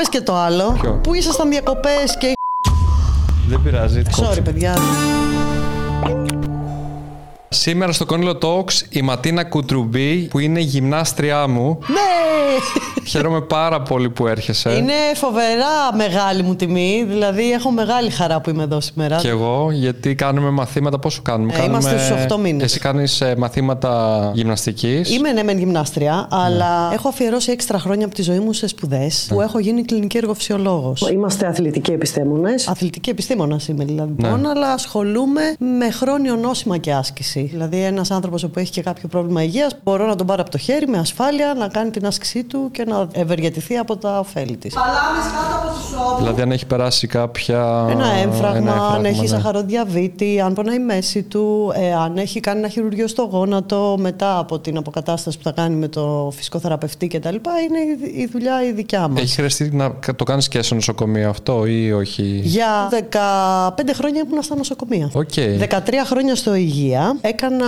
Πες και το άλλο. Ποιο; Που ήσασταν διακοπές και. Δεν πειράζει. Sorry, παιδιά. Σήμερα στο Κόνιλο Talks η Ματίνα Κουτρουμπή που είναι η γυμνάστριά μου. Ναι! Χαίρομαι πάρα πολύ που έρχεσαι. Είναι φοβερά μεγάλη μου τιμή. Δηλαδή, έχω μεγάλη χαρά που είμαι εδώ σήμερα. Και εγώ, γιατί κάνουμε μαθήματα. Πόσο κάνουμε, Ε, κάνουμε... είμαστε στους οκτώ μήνες. Εσύ κάνεις μαθήματα γυμναστικής. Είμαι ναι, μεν γυμνάστρια, Ναι. αλλά έχω αφιερώσει έξτρα χρόνια από τη ζωή μου σε σπουδές που έχω γίνει κλινική εργοφυσιολόγο. Είμαστε αθλητικοί επιστήμονες. Αθλητική επιστήμονας είμαι δηλαδή, Ναι. λοιπόν, αλλά ασχολούμαι με χρόνιο νόσημα και άσκηση. Δηλαδή, ένας άνθρωπος που έχει και κάποιο πρόβλημα υγείας, μπορώ να τον πάρω από το χέρι με ασφάλεια, να κάνει την άσκησή του και να ευεργετηθεί από τα ωφέλη της. Δηλαδή, αν έχει περάσει κάποια. Ένα έμφραγμα, αν έχει ναι. σαχαροδιαβήτη, αν πονάει η μέση του, ε, αν έχει κάνει ένα χειρουργείο στο γόνατο μετά από την αποκατάσταση που θα κάνει με το φυσικό θεραπευτή κτλ. Είναι η- η δουλειά η δικιά μας. Έχει χρειαστεί να το κάνεις και στο νοσοκομείο αυτό ή όχι; Για 15 χρόνια ήμουν στα νοσοκομεία. ΟΚ. 13 χρόνια στο Υγεία. Έκανα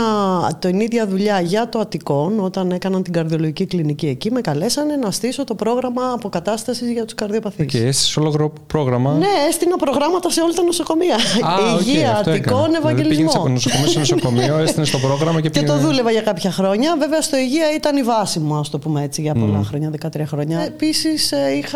την ίδια δουλειά για το Αττικόν όταν έκαναν την καρδιολογική κλινική εκεί. Με καλέσανε να στήσω το πρόγραμμα αποκατάστασης για τους καρδιοπαθείς. Και έστησε όλο πρόγραμμα; Ναι, έστηνα προγράμματα σε όλα τα νοσοκομεία. Α, οκ, Υγεία, αυτό Αττικόν, έκανα. Δηλαδή πήγαινες από Ευαγγελισμό. νοσοκομείο σε νοσοκομείο, έστηνες στο πρόγραμμα και Και πήγαινες. το δούλευα για κάποια χρόνια. Βέβαια, στο Υγεία ήταν η βάση μου, ας το πούμε έτσι, για πολλά χρόνια, 13 χρόνια. Επίσης,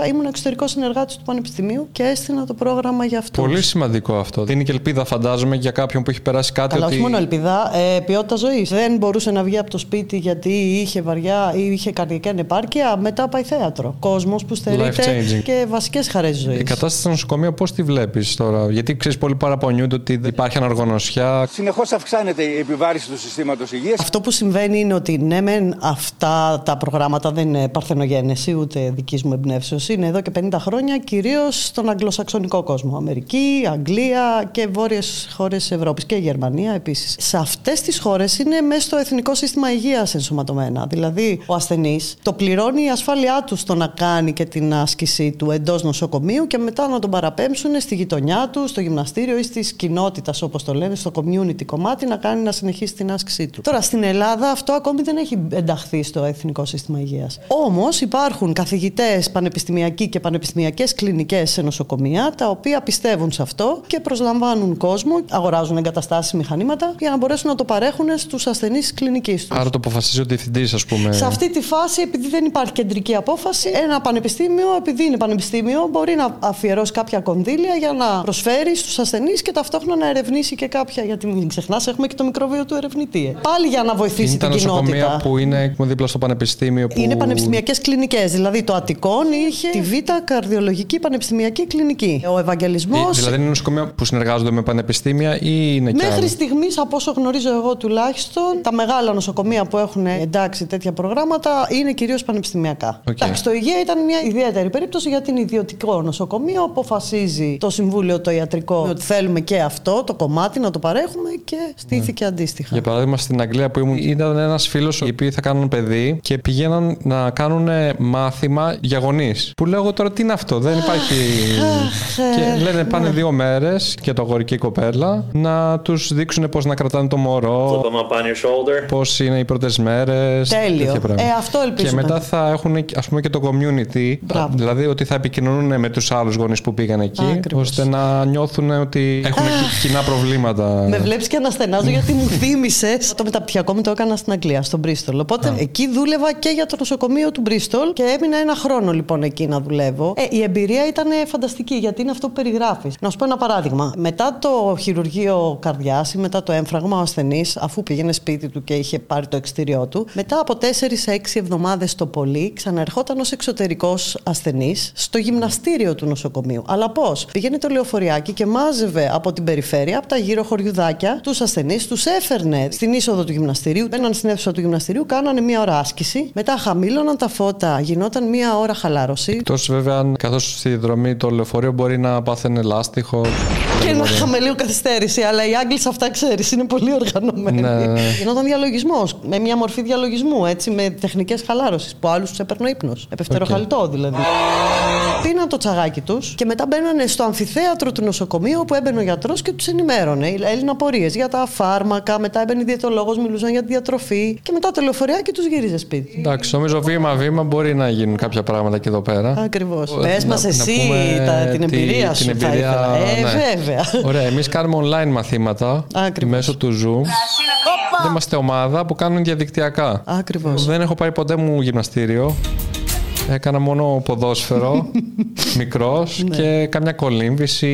ήμουν εξωτερικός συνεργάτης του Πανεπιστημίου και έστεινα το πρόγραμμα για αυτό. Πολύ σημαντικό αυτό. Δίνει και ελπίδα, φαντάζομαι, για κάποιον που έχει περάσει κάτι. Καλά, ότι... όχι μόνο ελπίδα, ε, ποιότητα ζωής. Δεν μπορούσε να βγει από το σπίτι γιατί είχε βαριά ή είχε καρδιακή ανεπάρκεια. Μετά πάει θέατρο. Κόσμος που στερείται Life-changing. και βασικές χαρές ζωής. Η κατάσταση στο νοσοκομείο πώς τη βλέπεις τώρα, Γιατί ξέρεις, πολλοί παραπονιούνται ότι δεν υπάρχει αναργονοσιά. Συνεχώς αυξάνεται η επιβάρηση του συστήματος υγείας. Αυτό που συμβαίνει είναι ότι ναι, μεν αυτά τα προγράμματα δεν είναι παρθενογένεση ούτε δική μου εμπνεύσεως. Είναι εδώ και 50 χρόνια κυρίως στον αγγλοσαξονικό κόσμο. Αμερική, Αγγλία και βόρειες χώρες της Ευρώπης και η Γερμανία επίσης. Σε αυτές τις χώρες είναι μέσα στο εθνικό σύστημα υγείας ενσωματωμένα. Δηλαδή, ο ασθενής το πληρώνει η ασφάλειά του στο να κάνει και την άσκησή του εντός νοσοκομείου και μετά να τον παραπέμψουν στη γειτονιά του, στο γυμναστήριο ή τη κοινότητα, όπως το λένε, στο community κομμάτι, να κάνει να συνεχίσει την άσκησή του. Τώρα, στην Ελλάδα αυτό ακόμη δεν έχει ενταχθεί στο εθνικό σύστημα υγείας. Όμως υπάρχουν καθηγητές πανεπιστημιακοί και πανεπιστημιακές κλινικές σε νοσοκομεία, τα οποία πιστεύουν σε αυτό και προσλαμβάνουν κόσμο, αγοράζουν εγκαταστάσεις μηχανήματα για να μπορέσουν να το παρέχουν στους ασθενείς τη κλινικής τους. Άρα το αποφασίζει ο διευθυντής, ας πούμε. Σε αυτή τη φάση, επειδή δεν υπάρχει κεντρική απόφαση, ένα πανεπιστήμιο, επειδή είναι πανεπιστήμιο, μπορεί να αφιερώσει κάποια κονδύλια για να προσφέρει στους ασθενείς και ταυτόχρονα να ερευνήσει και κάποια. Γιατί μην ξεχνάς, έχουμε και το μικροβίο του ερευνητή. ε. Πάλι για να βοηθήσει Είναι τα την νοσοκομεία κοινότητα. που είναι δίπλα στο πανεπιστήμιο. Που... Είναι πανεπιστημιακές κλινικές. Δηλαδή το Αττικόν είχε τη Β' καρδιολογική πανεπιστημιακή κλινική. Ο Ευαγγελισμός. Ε, Δηλαδή είναι νοσοκομεία που συνεργάζονται με πανεπιστήμια ή είναι κι Μέχρι άλλα; στιγμής, από όσο γνωρίζω εγώ τουλάχιστον, τα μεγάλα νοσοκομεία που έχουν εντάξει τέτοια προγράμματα είναι κυρίως πανεπιστημιακά. Οκ. Εντάξει, το Υγεία ήταν μια ιδιαίτερη περίπτωση γιατί είναι ιδιωτικό νοσοκομείο. Αποφασίζει το Συμβούλιο το Ιατρικό ότι θέλουμε και αυτό το κομμάτι να το παρέχουμε και στήθηκε αντίστοιχα. Για παράδειγμα, στην Αγγλία που ήμουν, ήταν ένας φίλος οι οποίοι θα κάνουν παιδί και πηγαίναν να κάνουν μάθημα για γονείς. Που λέω εγώ τώρα τι είναι αυτό, δεν υπάρχει. και λένε πάνε Ναι. δύο μέρες και το αγόρι και η κοπέλα να τους δείξουν πώς να κρατάνε το μωρό, Flip them up on your shoulder. πώς είναι οι πρώτες μέρες. Τέλειο. Ε, αυτό ελπίζουμε. Και μετά θα έχουν ας πούμε και το community, Μπράβο. δηλαδή ότι θα επικοινωνούν με τους άλλους γονείς που πήγαν εκεί, Ακριβώς. ώστε να νιώθουν ότι έχουν κι- κοινά προβλήματα. Με βλέπεις και αναστενάζω γιατί μου θύμισε. Το μεταπτυχιακό μου το έκανα στην Αγγλία, στον Μπρίστολ. Οπότε εκεί δούλευα και για το νοσοκομείο του Μπρίστολ και έμεινα ένα χρόνο λοιπόν εκεί να δουλεύω. Ε, η εμπειρία ήταν φανταστική γιατί είναι αυτό που περιγράφεις. Να σου πω ένα παράδειγμα. Μετά το χειρουργείο καρδιάς ή μετά το έμφραγμα, ο ασθενή, αφού πήγαινε σπίτι του και είχε πάρει το εξτήριό του, μετά από 4-6 εβδομάδες το πολύ, ξαναερχόταν ως εξωτερικός ασθενής στο γυμναστήριο του νοσοκομείου. Αλλά πώς; Πήγαινε το λεωφοριάκι και μάζευε από την περιφέρεια, από τα γύρω χωριουδάκια, τους ασθενείς, τους έφερνε στην είσοδο του γυμναστηρίου, μπαίναν στην αίθουσα του γυμναστηρίου, κάνανε μία ώρα άσκηση, μετά χαμήλωναν τα φώτα, γινόταν μία ώρα χαλάρωση. Εκτός βέβαια, αν καθώς στη δρομή το λεωφορείο μπορεί να πάθαινε λάστιχο. Και να είχαμε λίγο καθυστέρηση, αλλά οι Άγγλοι σε αυτά ξέρεις, είναι πολύ οργανωμένοι. Ναι, ναι, ναι. Γινόταν διαλογισμός, με μια μορφή διαλογισμού, έτσι, με τεχνικές χαλάρωσης που άλλους τους έπαιρνε ύπνος. Επευτεροχαλτό δηλαδή. πίναν το τσαγάκι τους και μετά μπαίνανε στο αμφιθέατρο του νοσοκομείου όπου έμπαινε ο γιατρός και τους ενημέρωνε. Έλληνα απορίες για τα φάρμακα, μετά έμπαινε η διαιτολόγος, μιλούσαν για τη διατροφή και μετά το λεωφορείο τους γύριζε σπίτι. Εντάξει, νομίζω βήμα-βήμα μπορεί να γίνουν κάποια πράγματα και εδώ πέρα. Ακριβώς. Πες μας εσύ τα, την εμπειρία τι, σου. Την εμπειρία, ε, ναι. βέβαια. Ωραία, εμείς κάνουμε online μαθήματα Ακριβώς. μέσω του Zoom. Δεν είμαστε ομάδα που κάνουν διαδικτυακά. Ακριβώς. Δεν έχω πάει ποτέ μου γυμναστήριο. Έκανα μόνο ποδόσφαιρο, μικρός Ναι. και καμιά κολύμβηση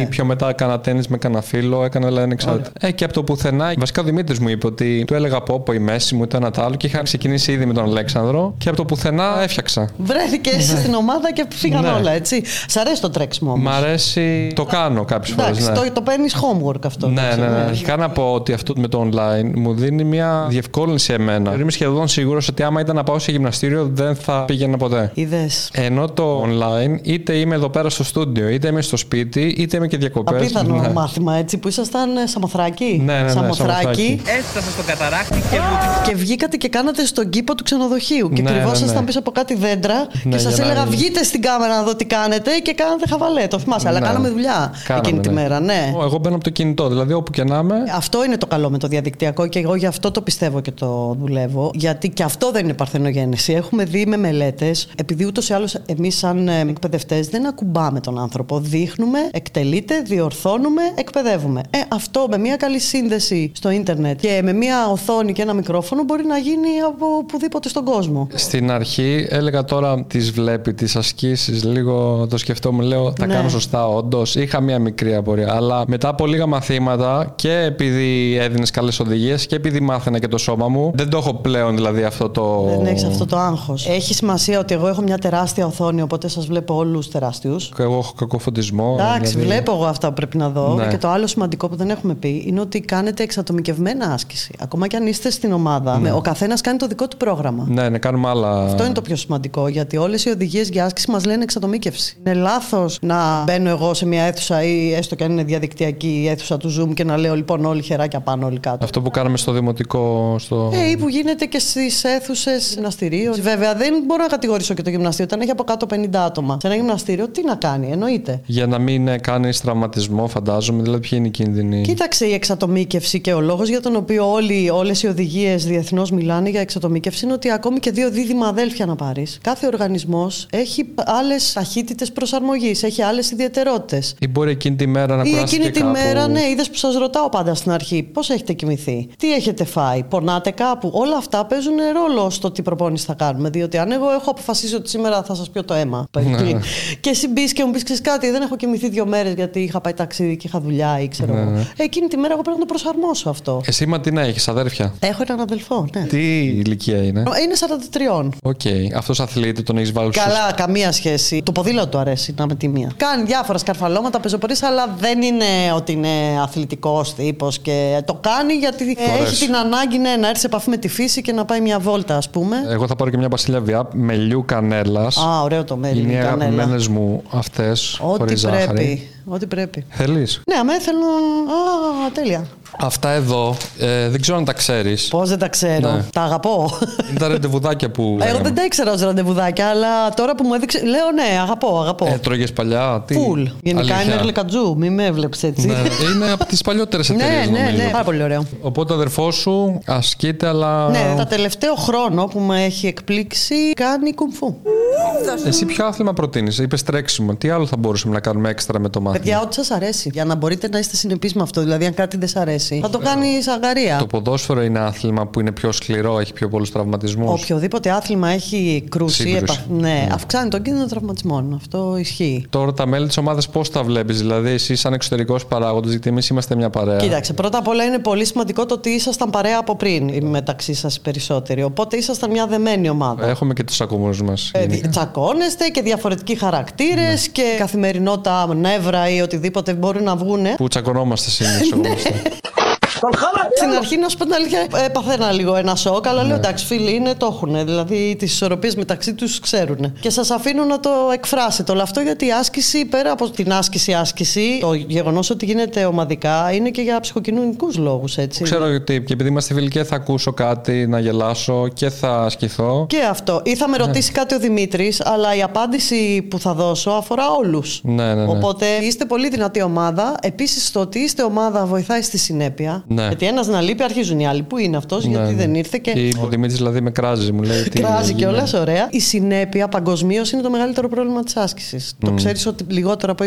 ή πιο μετά έκανα τέννη με κανένα φίλο. Έκανα δηλαδή ανεξάρτητα. Ε, και από το πουθενά, βασικά ο Δημήτρης μου είπε ότι του έλεγα από όπου η μέση μου, το ένα το άλλο και είχα ξεκινήσει ήδη με τον Αλέξανδρο και από το πουθενά έφτιαξα. Βρέθηκες Ναι. στην ομάδα και φύγαν όλα, έτσι. Σ' αρέσει το τρέξιμο όμως. Μ' αρέσει. Το κάνω κάποιες φορές. Εντάξει, Ναι. το, το παίρνεις homework αυτό. Ναι, έτσι, ναι, ναι. Αρχικά να πω ότι αυτό με το online μου δίνει μια διευκόλυνση εμένα. Είμαι σχεδόν σίγουρος ότι άμα ήταν να πάω σε γυμναστήριο δεν θα πήγαινα ποτέ. Είδε. Ενώ το online, είτε είμαι εδώ πέρα στο στούντιο, είτε είμαι στο σπίτι, είτε είμαι και διακοπές. Απίθανο μάθημα έτσι που ήσασταν ε, Σαμοθράκη. Ναι, ναι, ναι, Σαμοθράκη. Έφτασα στο καταράκτη και μου Και βγήκατε και κάνατε στον κήπο του ξενοδοχείου. Και Ναι, κρυβόσασταν ναι, ναι. πίσω από κάτι δέντρα. Ναι, και σας για να έλεγα: μην- Βγείτε στην κάμερα να δω τι κάνετε. Και κάνατε χαβαλέ. Το θυμάσαι. Αλλά Ναι. κάναμε δουλειά Κάναμε, εκείνη τη ναι. μέρα. Ναι. Εγώ μπαίνω από το κινητό, δηλαδή όπου και να είμαι. Αυτό είναι το καλό με το διαδικτυακό και εγώ γι' αυτό το πιστεύω και το δουλεύω. Γιατί και αυτό δεν είναι παρθενογέννηση. Έχουμε δει με μελέτες, επειδή ούτως ή άλλως εμείς, σαν εκπαιδευτές, δεν ακουμπάμε τον άνθρωπο. Δείχνουμε, εκτελείται, διορθώνουμε, εκπαιδεύουμε. Ε, αυτό με μια καλή σύνδεση στο ίντερνετ και με μια οθόνη και ένα μικρόφωνο μπορεί να γίνει από οπουδήποτε στον κόσμο. Στην αρχή έλεγα τώρα τις βλέπει, τις ασκήσεις, λίγο το σκεφτόμουν, λέω τα Ναι. κάνω σωστά, όντως. Είχα μία μικρή απορία. Αλλά μετά από λίγα μαθήματα και επειδή έδινες καλές οδηγίες και επειδή μάθαινα και το σώμα μου, δεν το έχω πλέον δηλαδή αυτό το. Δεν έχεις αυτό το άγχος. Έχει σημασία ότι εγώ έχω μια τεράστια οθόνη, οπότε σας βλέπω όλους τεράστιους. Εγώ έχω κακό φωτισμό. Εντάξει, δηλαδή. βλέπω εγώ αυτά που πρέπει να δω. Ναι. Και το άλλο σημαντικό που δεν έχουμε πει είναι ότι κάνετε εξατομικευμένα άσκηση. Ακόμα και αν είστε στην ομάδα, με- ο καθένας κάνει το δικό του πρόγραμμα. Ναι, ναι, κάνουμε άλλα. Αυτό είναι το πιο σημαντικό, γιατί όλες οι οδηγίες για άσκηση μας λένε εξατομίκευση. Είναι λάθος να μπαίνω εγώ σε μια αίθουσα ή έστω και αν είναι διαδικτυακή η αίθουσα του Zoom και να λέω λοιπόν όλοι χεράκια πάνω, όλοι κάτω. Αυτό που κάναμε στο δημοτικό. Στο... Ε, ή που γίνεται και στις αίθουσες γυμναστηρίου. Βέβαια, δεν μπορώ να κατηγορήσω και το γυμναστήριο. Όταν έχει από κάτω 50 άτομα σε ένα γυμναστήριο, τι να κάνει, εννοείται. Για να μην κάνει τραυματισμό, φαντάζομαι. Δηλαδή, ποιοι είναι οι κίνδυνοι; Κοίταξε η εξατομίκευση και ο λόγος για τον οποίο όλοι, όλες οι οδηγίες διεθνώς μιλάνε για εξατομίκευση είναι ότι ακόμη και δύο δίδυμα αδέλφια να πάρεις. Κάθε οργανισμός έχει άλλες ταχύτητες προσαρμογής, έχει άλλες ιδιαιτερότητες. Ή μπορεί εκείνη τη μέρα να Ή κουράστηκε εκείνη τη κάπου. μέρα, ναι, είδες που σας ρωτάω πάντα στην αρχή, πώς έχετε κοιμηθεί, τι έχετε φάει, πονάτε κάπου; Όλα αυτά παίζουν ρόλο στο τι προπόνηση θα κάνουμε. Διότι αν εγώ έχω αποφασίσει ότι σήμερα θα σας πιω το αίμα. Ναι. και εσύ μπεις και μου πεις ξέρεις κάτι, δεν έχω κοιμηθεί δύο μέρες γιατί είχα πάει ταξίδι και είχα δουλειά ή ξέρω Ναι, εγώ. ναι. Ε, Εκείνη τη μέρα εγώ πρέπει να το προσαρμόσω αυτό. Εσύ Ματίνα έχεις αδέρφια; Έχω έναν αδελφό, ναι. Τι ηλικία είναι; Είναι 43. Οκ. Αυτός αθλείται, τον έχεις βάλει στους- Καλά, καμία σχέση. Το ποδήλατο του αρέσει να με τιμία. Κάνει διάφορα σκαρφαλώματα, πεζοπορίε, αλλά δεν είναι ότι είναι αθλητικός τύπος και το κάνει γιατί έχει αρέσει. την ανάγκη ναι, να έρθει σε επαφή με τη φύση και να πάει μια βόλτα, ας πούμε. Εγώ θα πάρω και μια πασίλια βιά μελιού κανέλας. Α, ωραίο το μέλι. Είναι οι κανέλα. αγαπημένες μου αυτές. Ό,τι πρέπει. Ό,τι πρέπει. Θέλεις; Ναι, αμέ θέλω. Α, τέλεια. Αυτά εδώ ε, δεν ξέρω αν τα ξέρεις. Πώς δεν τα ξέρω. Ναι. Τα αγαπώ. Είναι τα ρεντεβουδάκια που. Εγώ λέγαμε. δεν τα ήξερα ως ραντεβουδάκια, αλλά τώρα που μου έδειξε. Λέω ναι, αγαπώ, αγαπώ. Ε, τρώγες παλιά. Τι... Φουλ. Γενικά Αλήθεια. είναι γλυκατζού, μη με έβλεψες έτσι. Ναι, είναι από τις παλιότερες εταιρείες. ναι, ναι, ναι. Πάρα πολύ ωραίο. Οπότε ο αδερφός σου ασκείται, αλλά. Ναι, τα τελευταίο χρόνο που με έχει εκπλήξει κάνει κουμφού. Εσύ ποιο άθλημα προτείνεις, είπες τρέξιμο. Τι άλλο θα μπορούσαμε να κάνουμε έξτρα με το μάθημα; Παιδιά, ό,τι σας αρέσει. Για να μπορείτε να είστε συνεπείς με αυτό. Δηλαδή, αν κάτι δεν σα αρέσει, θα το κάνει αγαρία. Το ποδόσφαιρο είναι άθλημα που είναι πιο σκληρό, έχει πιο πολλούς τραυματισμούς. Οποιοδήποτε άθλημα έχει κρούση, Σύγκρουση. επα- ναι, αυξάνει τον κίνδυνο τραυματισμών. Αυτό ισχύει. Τώρα τα μέλη της ομάδας πώς τα βλέπεις, δηλαδή εσύ σαν εξωτερικός παράγοντας, γιατί εμείς είμαστε μια παρέα. Κοίταξε, πρώτα απ' όλα είναι πολύ σημαντικό το ότι ήσασταν παρέα από πριν μεταξύ σας περισσότεροι. Οπότε ήσασταν μια δεμένη ομάδα. Έχουμε και τους ακούμενου μας. Ε, δι- τσακώνεστε και διαφορετικοί χαρακτήρες Ναι. και καθημερινότητα, νεύρα ή οτιδήποτε μπορεί να βγούνε. Που τσακωνόμαστε συνήθως. Στην αρχή, να σου πω την αλήθεια, ε, παθαίνα λίγο ένα σοκ, αλλά λέω εντάξει, φίλοι είναι, το έχουν. Δηλαδή τις ισορροπίες μεταξύ τους ξέρουν. Και σας αφήνω να το εκφράσετε όλο αυτό, γιατί η άσκηση, πέρα από την άσκηση-άσκηση, το γεγονός ότι γίνεται ομαδικά είναι και για ψυχοκοινωνικούς λόγους, έτσι. Ξέρω ότι και επειδή είμαστε φίλοι και θα ακούσω κάτι, να γελάσω και θα ασκηθώ. Και αυτό. Ή θα με ρωτήσει κάτι ο Δημήτρης, αλλά η απάντηση που θα δώσω αφορά όλους. Ναι, ναι, ναι. Οπότε είστε πολύ δυνατή ομάδα. Επίσης, το ότι είστε ομάδα βοηθάει στη συνέπεια. Ναι. Γιατί ένας να λείπει, αρχίζουν οι άλλοι. Πού είναι αυτός, γιατί δεν ήρθε. Και... Και ο Δημήτρη δηλαδή με κράζει, μου λέει. τι Κράζει έγινε. κιόλας, ωραία. Η συνέπεια παγκοσμίως είναι το μεγαλύτερο πρόβλημα της άσκησης. Το ξέρεις ότι λιγότερο από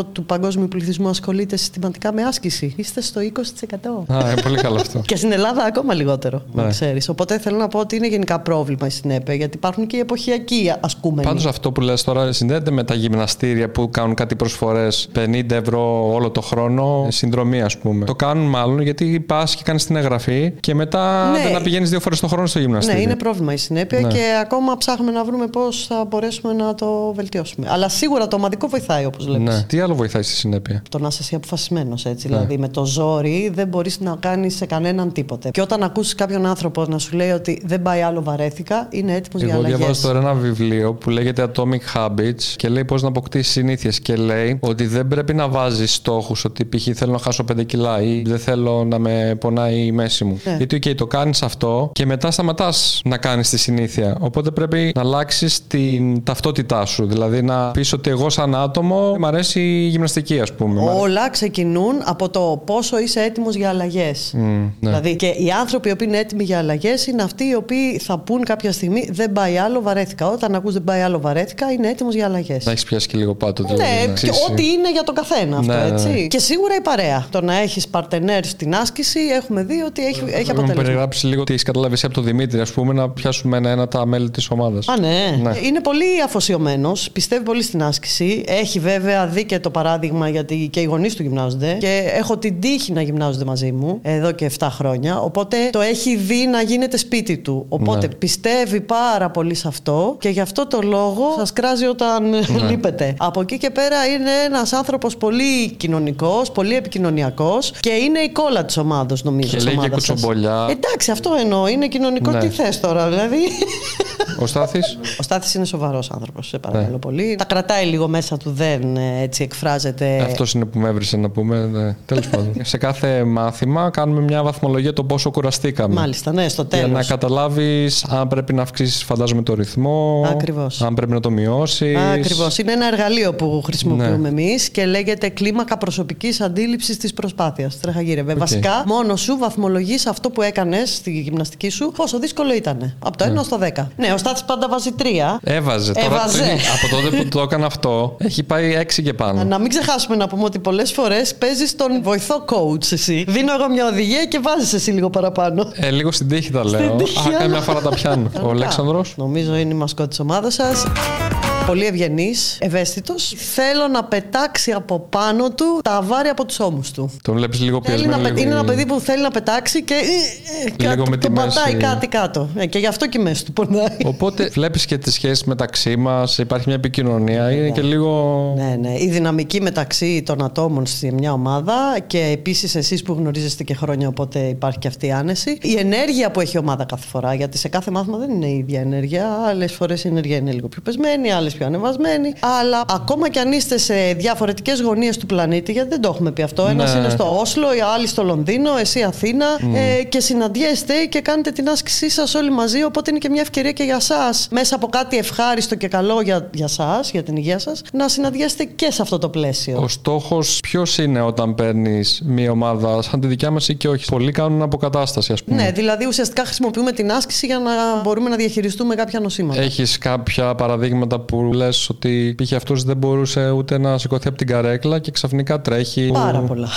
20% του παγκόσμιου πληθυσμού ασχολείται συστηματικά με άσκηση. Είστε στο 20%. Α, είναι πολύ καλό αυτό. Και στην Ελλάδα ακόμα λιγότερο, να Ναι. ξέρεις. Οπότε θέλω να πω ότι είναι γενικά πρόβλημα η συνέπεια, γιατί υπάρχουν και οι εποχιακοί ασκούμενοι. Πάντως αυτό που λες τώρα συνδέεται με τα γυμναστήρια που κάνουν κάτι προσφορές 50 ευρώ όλο το χρόνο, συνδρομή ας πούμε. Το κάνουν μάλλον γιατί πας και κάνεις την εγγραφή και μετά Ναι. δεν να πηγαίνεις δύο φορές το χρόνο στο γυμναστήριο. Ναι, είναι πρόβλημα η συνέπεια Ναι. και ακόμα ψάχνουμε να βρούμε πώς θα μπορέσουμε να το βελτιώσουμε. Αλλά σίγουρα το ομαδικό βοηθάει, όπως λέτε. Ναι. Τι άλλο βοηθάει στη συνέπεια; Το να είσαι εσύ αποφασισμένος έτσι. Ναι. Δηλαδή, με το ζόρι δεν μπορείς να κάνεις σε κανέναν τίποτε. Και όταν ακούσεις κάποιον άνθρωπο να σου λέει ότι δεν πάει άλλο, βαρέθηκα, είναι έτοιμος για Εγώ αλλαγές. διαβάζω τώρα ένα βιβλίο που λέγεται Atomic Habits και λέει πώς να αποκτήσεις συνήθειες. Και λέει ότι δεν πρέπει να βάζεις στόχους ότι π.χ. θέλω να χάσω 5 κιλά ή δεν θέλω να με πονάει η μέση μου. Ναι. Γιατί, οκ, το κάνεις αυτό και μετά σταματάς να κάνεις τη συνήθεια. Οπότε πρέπει να αλλάξεις την ταυτότητά σου. Δηλαδή να πεις ότι εγώ, σαν άτομο, μου αρέσει η γυμναστική, ας πούμε. Μ' αρέσει- Όλα ξεκινούν από το πόσο είσαι έτοιμος για αλλαγές. Μμ, ναι. Δηλαδή, και οι άνθρωποι οι οποίοι είναι έτοιμοι για αλλαγές είναι αυτοί οι οποίοι θα πουν κάποια στιγμή δεν πάει άλλο, βαρέθηκα. Όταν ακούς δεν πάει άλλο, βαρέθηκα, είναι έτοιμος για αλλαγές. Να έχεις πιάσει και λίγο πάτο. Δηλαδή, Ναι, να και ξέρεις, ό,τι είναι για τον καθένα αυτό, Ναι, ναι, ναι. έτσι. Και σίγουρα η παρέα. Το να έχεις παρτενέρ στην άσκηση, έχουμε δει ότι έχει, έχει Μου αποτέλεσμα. περιγράψει λίγο τι έχεις καταλάβει εσύ από τον Δημήτρη, ας πούμε, να πιάσουμε ένα-ένα τα μέλη της ομάδας. Α, ναι. Ναι. Είναι πολύ αφοσιωμένος, πιστεύει πολύ στην άσκηση. Έχει βέβαια δει και το παράδειγμα γιατί και οι γονείς του γυμνάζονται. Και έχω την τύχη να γυμνάζονται μαζί μου εδώ και 7 χρόνια. Οπότε το έχει δει να γίνεται σπίτι του. Οπότε Ναι. πιστεύει πάρα πολύ σε αυτό και γι' αυτό το λόγο σας κράζει όταν Ναι. λείπετε. Από εκεί και πέρα είναι ένας άνθρωπος πολύ κοινωνικός, πολύ επικοινωνιακός και είναι η κόλλα της ομάδας, νομίζω. Και της λέει και ομάδας σας. κουτσομπολιά. Εντάξει, αυτό εννοώ. Είναι κοινωνικό. Ναι. Τι θες τώρα, δηλαδή. Ο Στάθης; Ο Στάθης είναι σοβαρός άνθρωπος, σε παρακαλώ Ναι. πολύ. Τα κρατάει λίγο μέσα του, δεν ε, έτσι εκφράζεται. Αυτός είναι που με έβρισε να πούμε. Ναι. Τέλος πάντων. Σε κάθε μάθημα κάνουμε μια βαθμολογία το πόσο κουραστήκαμε. Μάλιστα, ναι, στο Για τέλος. να καταλάβεις αν πρέπει να αυξήσεις, φαντάζομαι, το ρυθμό. Ακριβώς. Αν πρέπει να το μειώσεις. Ακριβώς. Είναι ένα εργαλείο που χρησιμοποιούμε Ναι. εμείς και λέγεται κλίμακα προσωπικής αντίληψης της προσπάθειας. Τρέχα γύρευε. Βασικά, μόνο σου βαθμολογείς αυτό που έκανες στη γυμναστική σου, πόσο δύσκολο ήταν. Από το 1 στο 10. Ναι, ο Στάθης πάντα βάζει 3. Έβαζε. Τώρα, Έβαζε. από τότε που το έκανε αυτό, έχει πάει 6 και πάνω. Να μην ξεχάσουμε να πούμε ότι πολλές φορές παίζεις τον βοηθό coach εσύ. Δίνω εγώ μια οδηγία και βάζεις εσύ λίγο παραπάνω. Ε, λίγο στην τύχη τα λέω. τύχη, Α, αλλά- καμιά φορά τα πιάνω. Ο Κανονικά. Αλέξανδρος. Νομίζω είναι η μασκό της ομάδας σας. Πολύ ευγενής, ευαίσθητος. Θέλω να πετάξει από πάνω του τα αβάρια από τους ώμους του. Τον βλέπεις λίγο Θέλει να πιεσμένο. πε- λίγο- Είναι ένα παιδί που θέλει να πετάξει και. ε, ε, Λίγο κάτι- με τη τον πατάει μέση. κάτι κάτω. Ε, και γι' αυτό και η μέση του πονάει. Οπότε βλέπεις και τις σχέσεις μεταξύ μας, υπάρχει μια επικοινωνία. Είναι και λίγο. Ναι, ναι. Η δυναμική μεταξύ των ατόμων σε μια ομάδα και επίσης εσείς που γνωρίζεστε και χρόνια, οπότε υπάρχει και αυτή η άνεση. Η ενέργεια που έχει η ομάδα κάθε φορά, γιατί σε κάθε μάθημα δεν είναι η ίδια ενέργεια. Άλλες φορές η ενέργεια είναι λίγο πιο πεσμένη, άλλες πιο ανεβασμένη. Αλλά ακόμα κι αν είστε σε διαφορετικές γωνίες του πλανήτη, γιατί δεν το έχουμε πει αυτό. Ένας Ναι. είναι στο Όσλο, οι άλλοι στο Λονδίνο, εσύ Αθήνα. Ε, και συναντιέστε και κάνετε την άσκησή σας όλοι μαζί. Οπότε είναι και μια ευκαιρία και για εσά, μέσα από κάτι ευχάριστο και καλό για, για εσά, για την υγεία σας, να συναντιέστε και σε αυτό το πλαίσιο. Ο στόχος ποιος είναι όταν παίρνεις μια ομάδα σαν τη δικιά μας ή και όχι; Πολλοί κάνουν αποκατάσταση, ας πούμε. Ναι, δηλαδή ουσιαστικά χρησιμοποιούμε την άσκηση για να μπορούμε να διαχειριστούμε κάποια νοσήματα. Έχεις κάποια παραδείγματα που λες ότι π.χ. αυτός δεν μπορούσε ούτε να σηκωθεί από την καρέκλα και ξαφνικά τρέχει. Πάρα πολλά.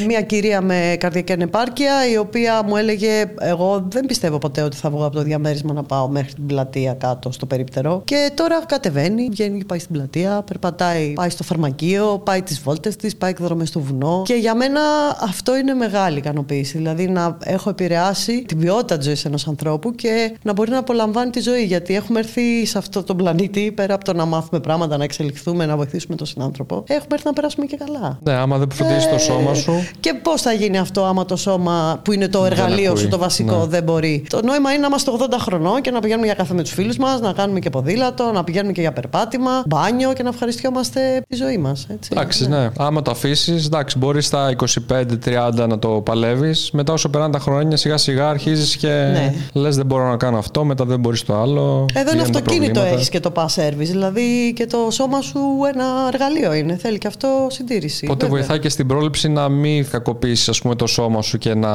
Ε, Μία κυρία με καρδιακή ανεπάρκεια, η οποία μου έλεγε: Εγώ δεν πιστεύω ποτέ ότι θα βγω από το διαμέρισμα να πάω μέχρι την πλατεία κάτω στο περίπτερο. Και τώρα κατεβαίνει, βγαίνει, πάει στην πλατεία, περπατάει, πάει στο φαρμακείο, πάει τις βόλτες της, πάει εκδρομές στο βουνό. Και για μένα αυτό είναι μεγάλη ικανοποίηση. Δηλαδή να έχω επηρεάσει την ποιότητα της ζωής ενός ανθρώπου και να μπορεί να απολαμβάνει τη ζωή. Γιατί έχουμε έρθει σε αυτό τον πλανήτη πέρα από το να μάθουμε πράγματα, να εξελιχθούμε, να βοηθήσουμε τον συνάνθρωπο, έχουμε έρθει να περάσουμε και καλά. Ναι, άμα δεν φροντίσει το σώμα σου. Και πώς θα γίνει αυτό άμα το σώμα που είναι το εργαλείο ακούει. σου, το βασικό, Ναι. δεν μπορεί; Το νόημα είναι να είμαστε 80 χρονών και να πηγαίνουμε για καφέ με τους φίλους μας, να κάνουμε και ποδήλατο, να πηγαίνουμε και για περπάτημα, μπάνιο και να ευχαριστιόμαστε τη ζωή μας. Εντάξει, ναι. Άμα το αφήσεις, εντάξει, μπορείς στα 25-30 να το παλεύεις. Μετά, όσο περνάνε τα χρόνια, σιγά σιγά αρχίζεις και Ναι. λες: Δεν μπορώ να κάνω αυτό, μετά δεν μπορείς το άλλο. Εδώ είναι βγαίνουν τα αυτοκίνητο προβλήματα. έχεις και το pass service. Δηλαδή και το σώμα σου ένα εργαλείο είναι. Θέλει και αυτό συντήρηση. Οπότε βέβαια. βοηθάει και στην πρόληψη να μην κακοποιήσεις ας πούμε, το σώμα σου και να.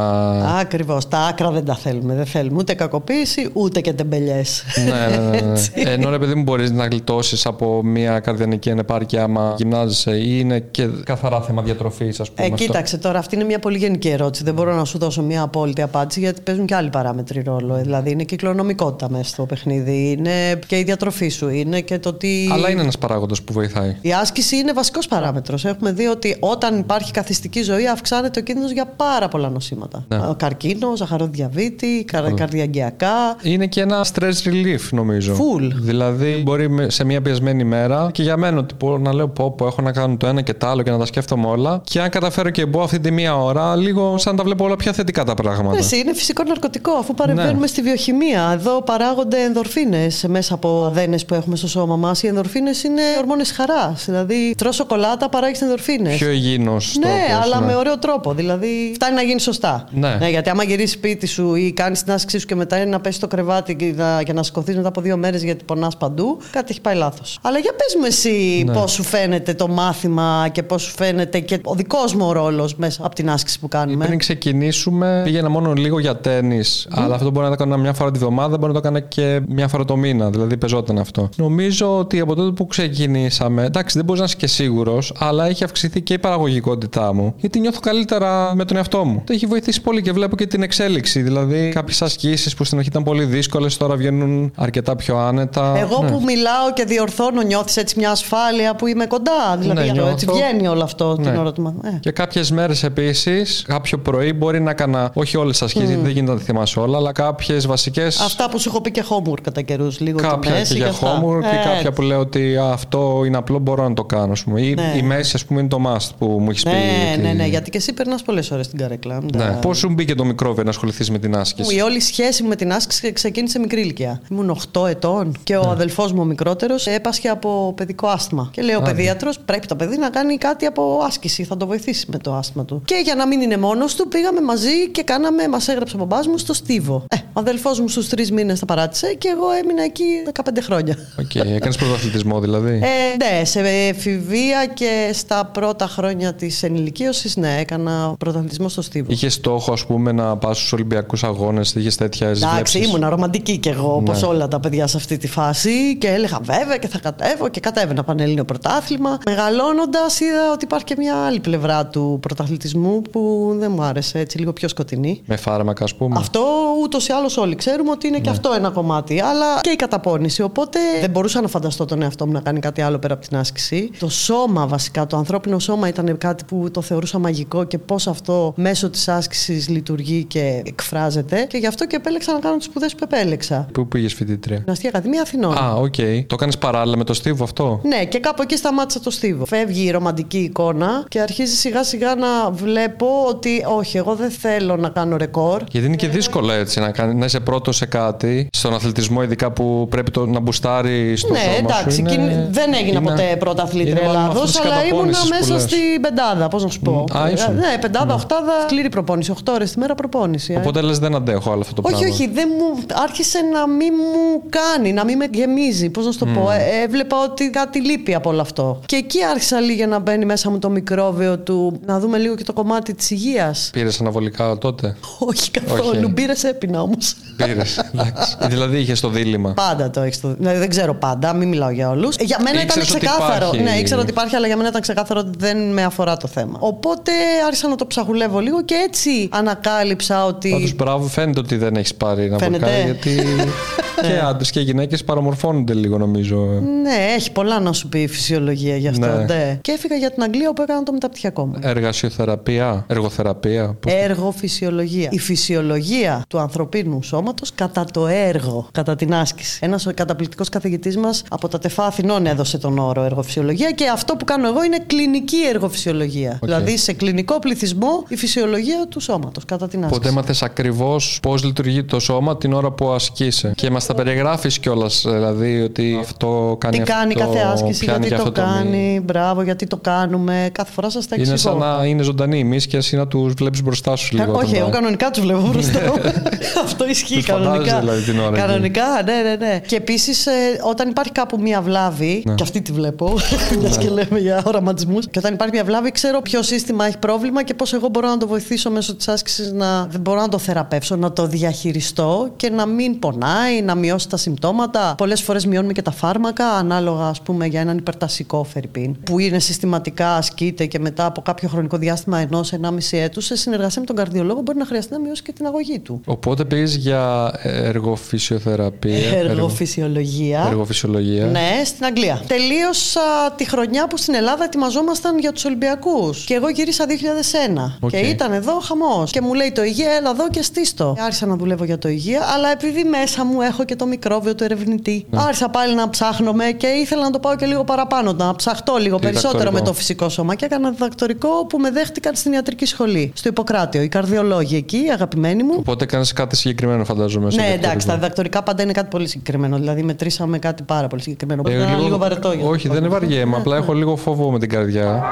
Ακριβώς. Τα άκρα δεν τα θέλουμε. Δεν θέλουμε ούτε κακοποίηση ούτε και τεμπελιές. ναι, ναι, ναι, ναι. Ενώ ρε παιδί μου μπορείς να γλιτώσεις από μια καρδιανική ανεπάρκεια άμα γυμνάζεσαι ή είναι και καθαρά θέμα διατροφής, ας πούμε. Ε, αυτό. κοίταξε τώρα, αυτή είναι μια πολύ γενική ερώτηση. Δεν μπορώ να σου δώσω μια απόλυτη απάντηση γιατί παίζουν και άλλοι παράμετροι ρόλο. Ε, Δηλαδή είναι και η κληρονομικότητα μέσα στο παιχνίδι, είναι και η διατροφή σου, είναι και το ότι. Αλλά είναι ένας παράγοντας που βοηθάει. Η άσκηση είναι βασικός παράμετρος. Έχουμε δει ότι όταν υπάρχει καθιστική ζωή, αυξάνεται ο κίνδυνος για πάρα πολλά νοσήματα. Ναι. Ο Καρκίνος, ζαχαροδιαβήτη, καρ, καρδιαγκιακά. Είναι και ένα stress relief, νομίζω. Full. Δηλαδή, μπορεί με- σε μια πιεσμένη μέρα και για μένα ότι μπορώ να λέω πω, πω, έχω να κάνω το ένα και το άλλο και να τα σκέφτομαι όλα. Και αν καταφέρω και μπω αυτή τη μία ώρα, λίγο σαν να τα βλέπω όλα πιο θετικά τα πράγματα. Εσύ, είναι φυσικό ναρκωτικό, αφού παρεμβαίνουμε Ναι. στη βιοχημία. Εδώ παράγονται ενδορφίνες μέσα από αδένες που έχουμε στο σώμα μα. Οι ενδορφίνες είναι ορμόνες χαράς. Δηλαδή, τρώ σοκολάτα, παράγεις ενδορφίνες. Πιο υγιεινός Ναι, αλλά με ωραίο τρόπο. Δηλαδή, φτάνει να γίνει σωστά. Ναι. γιατί άμα γυρίσεις σπίτι σου ή κάνεις την άσκησή σου και μετά είναι να πέσεις στο κρεβάτι και να, και να σηκωθείς μετά από δύο μέρες γιατί πονάς παντού, κάτι έχει πάει λάθος. Αλλά για πες μου εσύ Ναι. πώς σου φαίνεται το μάθημα και πώς σου φαίνεται και ο δικός μου ο ρόλος μέσα από την άσκηση που κάνουμε. Πριν ξεκινήσουμε, πήγαινα μόνο λίγο για τέννη. Αλλά αυτό μπορεί να το έκανα μια φορά τη βδομάδα, μπορεί να το έκανα και μια φορά το μήνα. Δηλαδή, πεζόταν αυτό. Νομίζω ότι από τότε που ξεκινήσαμε, εντάξει, δεν μπορείς να είσαι και σίγουρος, αλλά έχει αυξηθεί και η παραγωγικότητά μου. Γιατί νιώθω καλύτερα με τον εαυτό μου. Το έχει βοηθήσει πολύ και βλέπω και την εξέλιξη. Δηλαδή, κάποιες ασκήσεις που στην αρχή ήταν πολύ δύσκολες, τώρα βγαίνουν αρκετά πιο άνετα. Εγώ Ναι. που μιλάω και διορθώνω, νιώθεις έτσι μια ασφάλεια που είμαι κοντά. Δηλαδή, Ναι, έτσι νιώθω. βγαίνει όλο αυτό την Ναι. ώρα του μαθήματο. Και κάποιες μέρες επίσης, κάποιο πρωί μπορεί να έκανα, όχι όλες τις ασκήσεις, γιατί δεν γίνεται να τη θυμάσαι όλα, αλλά κάποιες βασικές. Αυτά που σου έχω πει και homework κατά καιρούς, λίγο τη Κάποια μέση και για αυτά. homework και Ε, κάποια που λέω ότι α, αυτό είναι απλό, μπορώ να το κάνω. Ας πούμε. Ή Ναι. η μέση, ας πούμε, είναι το must που μου έχεις πει. Ναι, ότι- ναι, ναι, γιατί και εσύ περνάς πολλές ώρες στην καρέκλα. Ναι. Τα- Πώς σου μπήκε το μικρόβιο να ασχοληθείς με την άσκηση; Η όλη σχέση μου με την άσκηση ξεκίνησε μικρή ηλικία. Ήμουν 8 ετών και ο αδελφός μου ο μικρότερος έπασχε από παιδικό άσθμα. Και λέει ο παιδίατρο: Πρέπει το παιδί να κάνει κάτι από άσκηση, θα το βοηθήσει με το άσθμα του. Και για να μην είναι μόνος του, πήγαμε μαζί και κάναμε, μας έγραψε ο μπαμπάς μου στο Στίβο. Ε, ο αδελφός μου στους τρεις μήνες τα παράτησε και εγώ έμεινα εκεί 15 χρόνια. Οκ, έκανε πρωτοαθλητισμό δηλαδή; Ε, ναι, σε εφηβεία και στα πρώτα χρόνια της ενηλικίωσης, ναι, έκανα πρωταθλητισμό στο Στίβο. Είχε στόχο, ας πούμε, να πας στους Ολυμπιακούς Αγώνες, είχες τέτοια Εντάξει, ήμουν ρομαντική κι εγώ, όπως Ναι. όλα τα παιδιά σε αυτή τη φάση. Και έλεγα βέβαια και θα κατέβω και κατέβαινα Πανελλήνιο πρωτάθλημα. Μεγαλώνοντας, είδα ότι υπάρχει και μια άλλη πλευρά του πρωταθλητισμού που δεν μου άρεσε, έτσι λίγο πιο σκοτεινή. Με φάρμακα, ας πούμε. Αυτό ούτως ή άλλως όλοι ξέρουμε ότι είναι και αυτό ένα κομμάτι. Αλλά και η καταπώνηση. Οπότε δεν μπορούσα να φανταστώ τον εαυτό μου να κάνει κάτι άλλο πέρα από την άσκηση. Το σώμα βασικά, το ανθρώπινο σώμα ήταν κάτι που το θεωρούσα μαγικό και πώς αυτό μέσω της άσκησης λειτουργεί και εκφράζεται. Και γι' αυτό και επέλεξα να κάνω τις σπουδές που επέλεξα. Πού πήγες φοιτήτρια; Γυμναστική Ακαδημία Αθηνών. Α, οκ. Το κάνει παράλληλα με το Στίβο αυτό; Ναι, και κάπου εκεί σταμάτησα το στίβο. Φεύγει η ρομαντική εικόνα και αρχίζει σιγά σιγά να βλέπω ότι όχι, εγώ δεν θέλω να κάνω ρεκόρ. Γιατί είναι και δύσκολο έτσι να, κάνει, να είσαι πρώτος σε κάτι, στον αθλητισμό ειδικά που πρέπει το, να μπουστάρεις στο ναι, σώμα εντάξει, σου. είναι- κιν- δεν έγινα είναι- ποτέ πρωταθλήτρια είναι μάλλον Ελλάδος, αυτής της αλλά ήμουν καταπόνησης που μέσα λες. στην πεντάδα. Πώς να σου πω. Μ, α, ήσουν. ναι, πεντάδα, οχτάδα, σκληρή προπόνηση. 8 ώρες τη μέρα προπόνηση. ε. Οπότε λες δεν αντέχω άλλο αυτό το όχι, πράγμα. όχι, δεν μου άρχισε να μην μου κάνει, να μην με γεμίζει. Πώς να σου το πω. Ε, έβλεπα ότι κάτι λείπει από όλο αυτό. Και εκεί άρχισα λίγα να μπαίνει μέσα μου το μικρόβιο του, να δούμε λίγο και το κομμάτι της υγείας. Πήρες αναβολικά τότε; Όχι καθόλου. Όχι. Μπήρες έπεινα όμως. Πήρε. δηλαδή είχες το δίλημα. Πάντα το έχεις. Το... Δηλαδή, δεν ξέρω πάντα, μην μιλάω για όλους. Για μένα Ήξερες ήταν ότι ξεκάθαρο. υπάρχει. Ναι, ήξερα ότι υπάρχει, αλλά για μένα ήταν ξεκάθαρο ότι δεν με αφορά το θέμα. Οπότε άρχισα να το ψαχουλεύω λίγο και έτσι ανακάλυψα ότι. Πάντως μπράβο, φαίνεται ότι δεν έχεις πάρει αναβολικά. Φαίνεται. Γιατί και άντρες και γυναίκες παραμορφώνονται λίγο νομίζω. Ναι, έχει πολλά να σου πει η φυσιολογία γι' αυτό. Ναι. Ναι. Και έφυγα για την Αγγλία όπου έκανα το μεταπτυχιακό μου. Εργασιοθεραπεία, εργοθεραπεία. πώς- Έργο-φυσιολογία. Η φυσιολογία του ανθρωπίνου σώματος κατά το έργο, κατά την άσκηση. Ένας καταπληκτικός καθηγητής μας από τα ΤΕΦΑ Αθηνών έδωσε τον όρο εργοφυσιολογία και αυτό που κάνω εγώ είναι κλινική εργοφυσιολογία. Δηλαδή σε κλινικό πληθυσμό η φυσιολογία του σώματος κατά την άσκηση. Οπότε έμαθες ακριβώς πώς λειτουργεί το σώμα την ώρα που ασκείσαι. Και μας τα περιγράφεις κιόλας. Δηλαδή ότι αυτό κάνει Τι κάνει αυτό, κάθε άσκηση, πιάνει γιατί για το αυτό μη- κάνει, μπράβο, γιατί το κάνουμε. Κάθε φορά σας τα εξηγώ. Είναι σαν να είναι ζωντανοί οι μύσκες ή να τους βλέπεις μπροστά σου λίγο. Κα- όταν Όχι, εγώ πάει. κανονικά τους βλέπω μπροστά μου. Αυτό ισχύει Τους κανονικά. φαντάζεσαι δηλαδή την ώρα εκεί. Κανονικά, ναι, ναι, ναι. Και επίσης, όταν υπάρχει κάπου μία βλάβη, Ναι. και αυτή τη βλέπω, μια και λέμε για οραματισμούς, και όταν υπάρχει μία βλάβη, ξέρω ποιο σύστημα έχει πρόβλημα και πώς εγώ μπορώ να το βοηθήσω μέσω της άσκησης να δεν μπορώ να το θεραπεύσω, να το διαχειριστώ και να μην πονάει, να μειώσει τα συμπτώματα. Πολλές φορές μειώνουμε και τα φάρμακα, ανάλογα, ας πούμε, για έναν υπερτασικό φερρυπίν, που είναι συστηματικά ασκείται και μετά από κάποιο χρονικό διάστημα ενό-ενάμιση έτους, σε συνεργασία με τον καρδιολόγο, μπορεί να χρειαστεί να μειώσει και την αγωγή του. Οπότε πήγε για εργοφυσιοθεραπεία. Εργοφυσιολογία. Εργοφυσιολογία. Ναι, στην Αγγλία. Τελείωσα τη χρονιά που στην Ελλάδα ετοιμαζόμασταν για τους Ολυμπιακούς. Και εγώ γύρισα 2001. Οκ. Και ήταν εδώ χαμός. Και μου λέει το Υγεία, έλα εδώ και στήσ' το. Άρχισα να δουλεύω για το Υγεία, αλλά επειδή μέσα μου έχω και το μικρόβιο του ερευνητή, Ναι. άρχισα πάλι να ψάχνομαι και ήθελα να το πάω και λίγο παραπάνω, να ψαχτώ λίγο περισσότερο Διδακτορικό. με το φυσικό σώμα. Και έκανα διδακτορικό που με δέχτηκαν στην ιατρική σχολή. Στο Ιπποκράτειο. Οι καρδιολόγοι εκεί, οι αγαπημένοι μου. Οπότε έκανε κάτι συγκεκριμένο, φαντάζομαι. στο Ναι, εντάξει, τα διδακτορικό. διδακτορικά πάντα είναι κάτι πολύ συγκεκριμένο. Δηλαδή, μετρήσαμε κάτι πάρα πολύ συγκεκριμένο. Μπορεί Ε, να είναι λίγο- λίγο βαρετό. για να Όχι, το δεν πω. βαριέμαι. Απλά έχω λίγο φόβο με την καρδιά.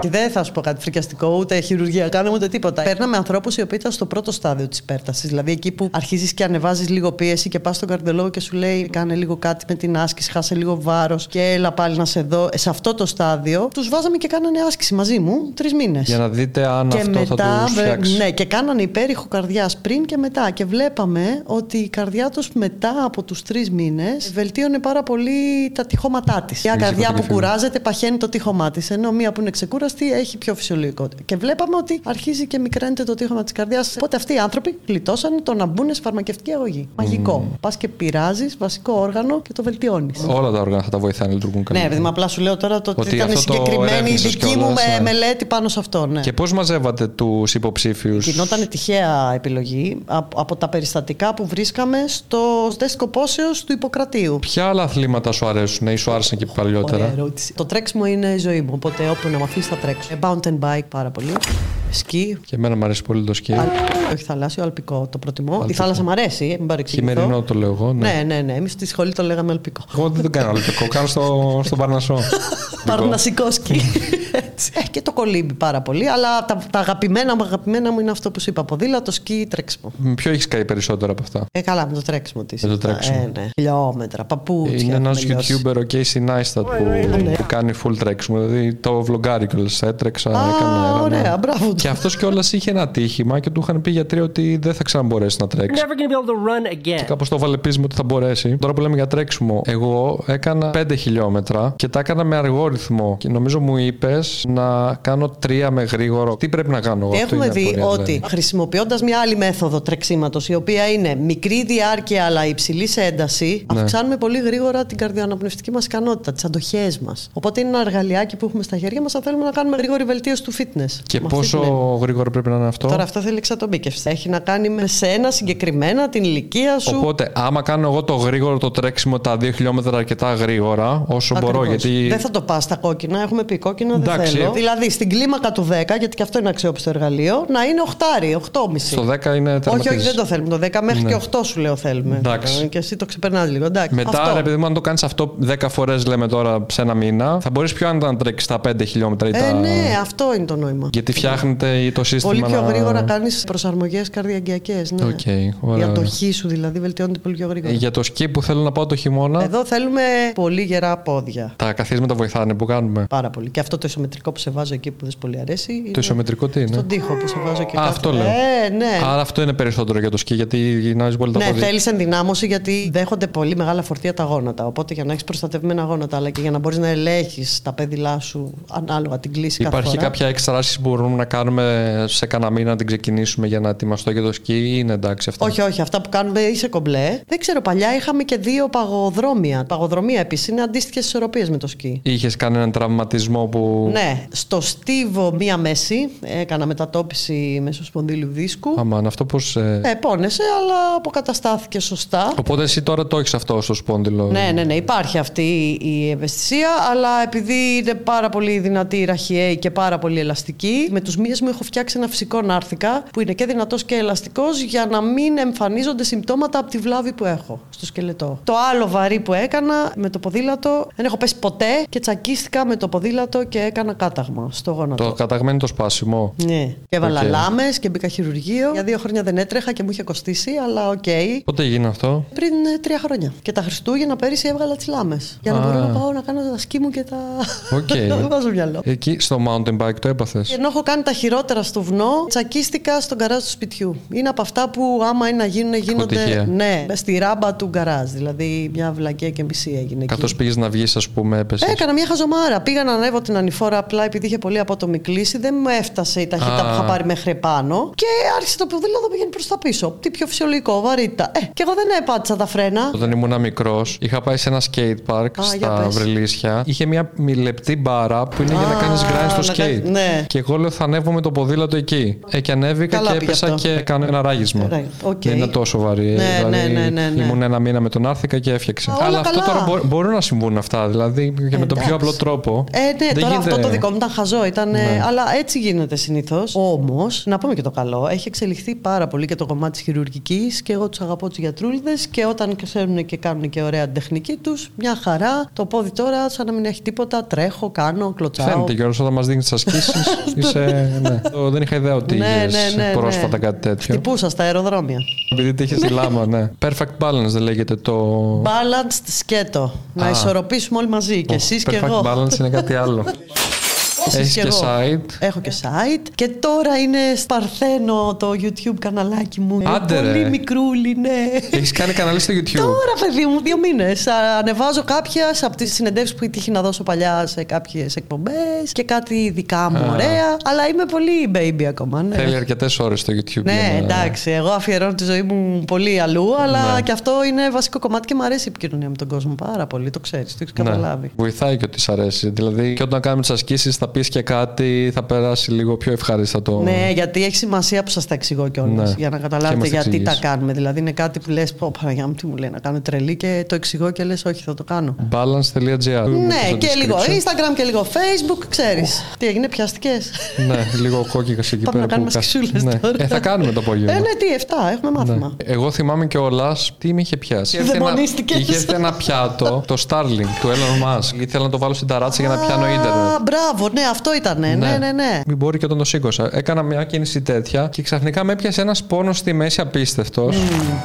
Και δεν θα σου πω κάτι φρικιαστικό, ούτε χειρουργία κάναμε ούτε τίποτα. Παίρναμε ανθρώπους οι οποίοι ήταν στο πρώτο στάδιο της υπέρτασης. Δηλαδή εκεί που αρχίζεις και ανεβάζεις λίγο πίεση και πας στον καρδιολόγο και σου λέει: Κάνε λίγο κάτι με την άσκηση, χάσε λίγο βάρος και έλα πάλι να σε δω. Ε, σε αυτό το στάδιο τους βάζαμε και κάνανε άσκηση μαζί μου τρεις μήνες. Για να δείτε αν και αυτό μετά, θα τους βε- φτιάξει. ναι, και κάνανε υπέρηχο καρδιάς πριν και μετά. Και βλέπαμε ότι η καρδιά τους μετά από τους τρεις μήνες βελτίωνε πάρα πολύ τα τυχώματά της. Μια Έχεις καρδιά υποτίθεται. που κουράζεται παχαίνει το τύχωμά της, ενώ μία που είναι ξεκούραστη έχει πιο φυσιολογικό. Και βλέπαμε ότι αρχίζει και μικραίνεται το τύχωμα της καρδιάς. Οπότε αυτοί οι άνθρωποι γλιτώσαν το να μπουν σε φαρμακευτική αγωγή. Μαγικό. Πας και πειράζεις βασικό όργανο και το βελτιώνεις. Όλα τα όργανα θα τα βοηθάνε να λειτουργούν Ναι, καλύτερα. παιδί μου, απλά σου λέω τώρα το ότι, Ότι ήταν αυτό το συγκεκριμένη η ερεύνησες δική μου κιόλας, με- ναι. μελέτη πάνω σε αυτό. Ναι. Και πώς μαζεύατε τους υποψήφιους; Γινόταν τυχαία επιλογή από, από τα περιστατικά που βρίσκαμε στο δέσκο πόσεως του Ιπποκρατίου. Ποια άλλα αθλήματα σου αρέσουν ή σου άρεσαν και Ωραία παλιότερα. ερώτηση. Το τρέξιμο είναι η ζωή μου, οπότε όπου να μαθείς θα τρέξω. Ε, Mountain bike πάρα πολύ. Σκι. Και εμένα μου αρέσει πολύ το σκι. αλ- Όχι θαλάσσιο, αλπικό το προτιμώ. Η Αλπικό. θάλασσα μου αρέσει, ε, μην παρεξηγηθώ. Χειμερινό το λέω εγώ. Ναι. Ναι, ναι, ναι. Εμείς στη σχολή το λέγαμε αλπικό. Εγώ δεν το κάνω αλπικό, κάνω στο, στον Παρνασσό. Παρνασικό σκι. Έτσι. Ε, και το κολύμπι πάρα πολύ. Αλλά τα, τα αγαπημένα μου, αγαπημένα μου είναι αυτό που σου είπα. Ποδήλατο, σκι, τρέξιμο. Με Ποιο έχεις καεί περισσότερο από αυτά; Ε, καλά, με το τρέξιμο της. Με το τρέξιμο. Ε, ναι. Χιλιόμετρα, παπούτσια. Είναι ένας έχουμε λιώσει. YouTuber, ο Casey Neistat, που, ναι. που κάνει full τρέξιμο. Δηλαδή το vlogάρι κιόλας. Έτρεξα, Α, έκανα. αέρα, ναι. ωραία, μπράβο του. Και αυτός κιόλας είχε ένα τύχημα και του είχαν πει οι γιατροί ότι δεν θα ξαναμπορέσει να τρέξει. Never gonna be able to run again. Κάπως το βάλε πείσμα ότι θα μπορέσει. Τώρα που λέμε για τρέξιμο, εγώ έκανα 5 χιλιόμετρα και τα έκανα με αργό ρυθμό. Και νομίζω μου είπες να κάνω 3 με γρήγορο. Τι πρέπει να κάνω εγώ. Και αυτό έχουμε είναι δει απορία, ότι δηλαδή. χρησιμοποιώντας μια άλλη μέθοδο τρεξίματος, η οποία είναι μικρή διάρκεια αλλά υψηλής ένταση, Ναι. αυξάνουμε πολύ γρήγορα την καρδιοαναπνευστική μας ικανότητα, τις αντοχές μας. Οπότε είναι ένα εργαλειάκι που έχουμε στα χέρια μας αν θέλουμε να κάνουμε γρήγορη βελτίωση του fitness. Και Με αυτή πόσο την έννοια. γρήγορο πρέπει να είναι αυτό; Τώρα αυτό θέλει εξατομίκευση. Έχει να κάνει με σένα συγκεκριμένα, την ηλικία σου. Οπότε, άμα κάνω εγώ το γρήγορο το τρέξιμο τα 2 χιλιόμετρα αρκετά γρήγορα, όσο μπορώ, Ακριβώς. γιατί. Δεν θα το πας στα κόκκινα, έχουμε πει κόκκινα, δεν Εντάξει. θέλω. Δηλαδή στην κλίμακα του 10, γιατί και αυτό είναι αξιόπιστο εργαλείο, να είναι 8, 8,5. Στο 10 είναι Όχι, τερματίζεις. όχι, δεν το θέλουμε. Το 10 μέχρι Ναι. και 8 σου λέω θέλουμε. Εντάξει. Ε, Και εσύ το ξεπερνάς λίγο. Εντάξει. Μετά, αυτό. ρε παιδί μου, αν το κάνεις αυτό 10 φορές, λέμε τώρα, σε ένα μήνα, θα μπορείς πιο άνετα να τρέξεις τα 5 χιλιόμετρα ή Ε, τα. ναι, αυτό είναι το νόημα. Γιατί φτιάχνετε το σύστημα. Πολύ πιο να- γρήγορα κάνεις προσαρμογές καρδιαγγειακές. Ναι. Οκ, Η ωραία. αντοχή σου δηλαδή βελτιώνεται πολύ πιο γρήγορα. Ε, Για το σκι που θέλω να πάω το χειμώνα, Εδώ θέλουμε πολύ γερά πόδια. τα καθίσματα βοηθάνε που κάνουμε. Πάρα πολύ. Και αυτό το ισομετρικό που σε βάζω εκεί που δεν σε πολύ αρέσει. είναι Το ισομετρικό τι είναι; Στον τοίχο που σε βάζω και Α, κάθε- αυτό λέω. Ε, ναι. Άρα αυτό είναι περισσότερο για το σκι, γιατί γυρνάζεις πολύ τα Ναι, πόδια. θέλεις ενδυνάμωση γιατί δέχονται πολύ μεγάλα φορτία τα γόνατα. Οπότε για να έχεις προστατευμένα γόνατα, αλλά και για να μπορείς να ελέγχεις τα πέδιλά σου ανάλογα την κλίση κάθε Υπάρχει φορά. κάποια έξτρα άσκηση που μπορούμε να κάνουμε σε κανένα μήνα να την ξεκινήσουμε για να ετοιμαστώ για το σκι ή είναι εντάξει αυτά; Όχι, όχι. Αυτά που κάνουμε είσαι κομπλέ. Δεν ξέρω, παλιά είχαμε και δύο παγοδρόμια. Παγοδρομία επίσης είναι αντίστοιχες ισορροπίες με το σκι. Είχες κάνει έναν τραυματισμό που. Ναι, στο στίβο μία μέση έκανα μετατόπιση μέσω σπονδύλου δίσκου. Αμάν, αυτό πώς. Ε, πόνεσε, αλλά αποκαταστάθηκε σωστά. Οπότε εσύ τώρα το έχεις αυτό στο σπόνδυλο. Ναι, ναι, ναι. Υπάρχει αυτή η ευαισθησία, αλλά επειδή είναι πάρα πολύ δυνατή η ραχιέ και πάρα πολύ ελαστική, με τους μύες μου έχω φτιάξει ένα φυσικό νάρθηκα που είναι και δυνατός και ελαστικός για να μην εμφανίζονται συμπτώματα από τη βλάβη που έχω στο σκελετό. Το άλλο βαρύ που έκανα με το ποδήλατο δεν έχω πέσει ποτέ και τσακίστηκα με το ποδήλατο και έκανα κάταγμα στο γόνατο. Το κάταγμα το σπάσιμο. Ναι. Και έβαλα Οκ. λάμες και μπήκα χειρουργείο. Για δύο χρόνια δεν έτρεχα και μου είχε κοστίσει, αλλά οκ. Πότε έγινε αυτό; Πριν ε, τρία χρόνια. Και τα Χριστούγεννα πέρυσι έβγαλα τις λάμες. Για να Α. μπορώ να πάω να κάνω τα σκι μου και τα. Οκ. να βάζω μυαλό. Εκεί στο mountain bike το έπαθες; Και ενώ έχω κάνει τα χειρότερα στο βουνό, τσακίστηκα στον γκαράζ του σπιτιού. Είναι από αυτά που άμα είναι να γίνουν, γίνονται. Αποτυχία. Ναι, στη ράμπα του γκαράζ. Δηλαδή μια βλακεία και μισή έγινε εκεί. Καθώς πήγες να βγεις, ας πούμε, έπεσες; Έκανα μια χαζομάρα. Πήγα να ανέβω την ανηφόρα απλά επειδή είχε πολύ απότομη κλίση. Δεν μου έφτασε η ταχύτητα Α. που είχα πάρει μέχρι πάνω. Και άρχισε το ποδήλατο να πηγαίνει προς τα πίσω. Τι πιο φυσιολογικό, βαρύτητα. Ε, και εγώ δεν πάτησα τα φρένα. Όταν ήμουν μικρός, είχα πάει σε ένα skate park Α, για στα πες. Βριλήσσια. Είχε μια λεπτή μπάρα που είναι για να Α, κάνεις grind στο να skate. κάνεις- ναι. Και εγώ λέω θα ανέβω με το ποδήλατο εκεί. Ε, και ανέβηκα Καλά και πήγε έπεσα αυτό. και κάνω ένα ράγισμα. Ρα- οκ. Δεν είναι τόσο βαρύ. Ναι, δηλαδή, ναι, ναι, ναι, ναι. Ήμουν ένα μήνα με το νάρθηκα και έφτιαξε. Α, όλα Αλλά αυτό καλά. τώρα μπο- μπορούν να συμβούν αυτά. Δηλαδή και με τον πιο εντάξει. απλό τρόπο. Ε, ναι, Δεν τώρα γίνεται- αυτό το δικό μου ήταν χαζό. Ήταν, Ναι. Αλλά έτσι γίνεται συνήθως. Όμως, να πούμε και το καλό, έχει εξελιχθεί πάρα πολύ και το κομμάτι της χειρουργικής και εγώ τους αγαπώ τους γιατρούλδε και όταν ξέρουν και κάνουν και ωραία την τεχνική τους, μια χαρά. Το πόδι τώρα, σαν να μην έχει τίποτα, τρέχω, κάνω, κλωτσάω. Φαίνεται Γιώργο όταν μας δείχνει τις ασκήσεις. είσαι. Ναι. Το- Δεν είχα ιδέα ότι Ναι, είχες ναι, ναι, πρόσφατα ναι. κάτι τέτοιο. Χτυπούσα στα αεροδρόμια. Επειδή τύχες τη λάμα, ναι. Perfect balance δεν λέγεται το. Balanced σκέτο. Να Α. ισορροπήσουμε όλοι μαζί. Και εσείς και Perfect εγώ. balance είναι κάτι άλλο. Εσείς Έχεις και εγώ. site. Έχω και site. Και τώρα είναι σπαρθένο το YouTube καναλάκι μου. Άντε, ρε. Πολύ μικρούλι, ναι. Έχεις κάνει κανάλι στο YouTube; Τώρα, παιδί μου, δύο μήνες. Ανεβάζω κάποιες από τις συνεντεύξεις που τύχει να δώσω παλιά σε κάποιες εκπομπές και κάτι δικά μου Α. ωραία. Αλλά είμαι πολύ baby ακόμα. Ναι, Θέλει αρκετές ώρες στο YouTube. ναι για να- εντάξει. Εγώ αφιερώνω τη ζωή μου πολύ αλλού, αλλά Ναι. και αυτό είναι βασικό κομμάτι και μου αρέσει η επικοινωνία με τον κόσμο πάρα πολύ. Το ξέρεις, το έχεις Ναι. καταλάβει. Βοηθάει και ότι σ' αρέσει. Δηλαδή, και όταν κάνουμε τις ασκήσεις, θα πεις και κάτι, θα περάσει λίγο πιο ευχάριστα το. Ναι, γιατί έχει σημασία που σας τα εξηγώ κιόλας. Ναι. Για να Και καταλάβετε μας τα γιατί τα εξηγείς. κάνουμε. Δηλαδή είναι κάτι που λες: Πω, Παναγιά μου, τι μου λέει να κάνω τρελή και το εξηγώ και λες: Όχι, θα το κάνω. Balance.gr. Ναι, και λίγο Instagram και λίγο Facebook, ξέρεις. Τι έγινε, πιαστικέ. Ναι, λίγο κόκκικα εκεί Πάμε πέρα. να κάνουμε που κα- σκισούλες Ναι. τώρα. Ε, θα κάνουμε το απόγευμα. Ε, ναι, τι, 7, έχουμε μάθημα. Ναι. Εγώ θυμάμαι κιόλας τι με είχε πιάσει. Είχε έρθει ένα- Δαιμονίστηκες. Είχε έρθει ένα πιάτο, το Starlink του Elon Musk. Ήθελα να το βάλω στην ταράτσα για να πιάνω Α, ίντερνετ. μπράβο, ναι, αυτό ήταν. Ναι, ναι, ναι. Μην μπορεί και όταν το σήκωσα. Έκανα μια κίνηση τέτοια και ξαφνικά με έπιασε ένας πόνος στη μέση απίστευτος.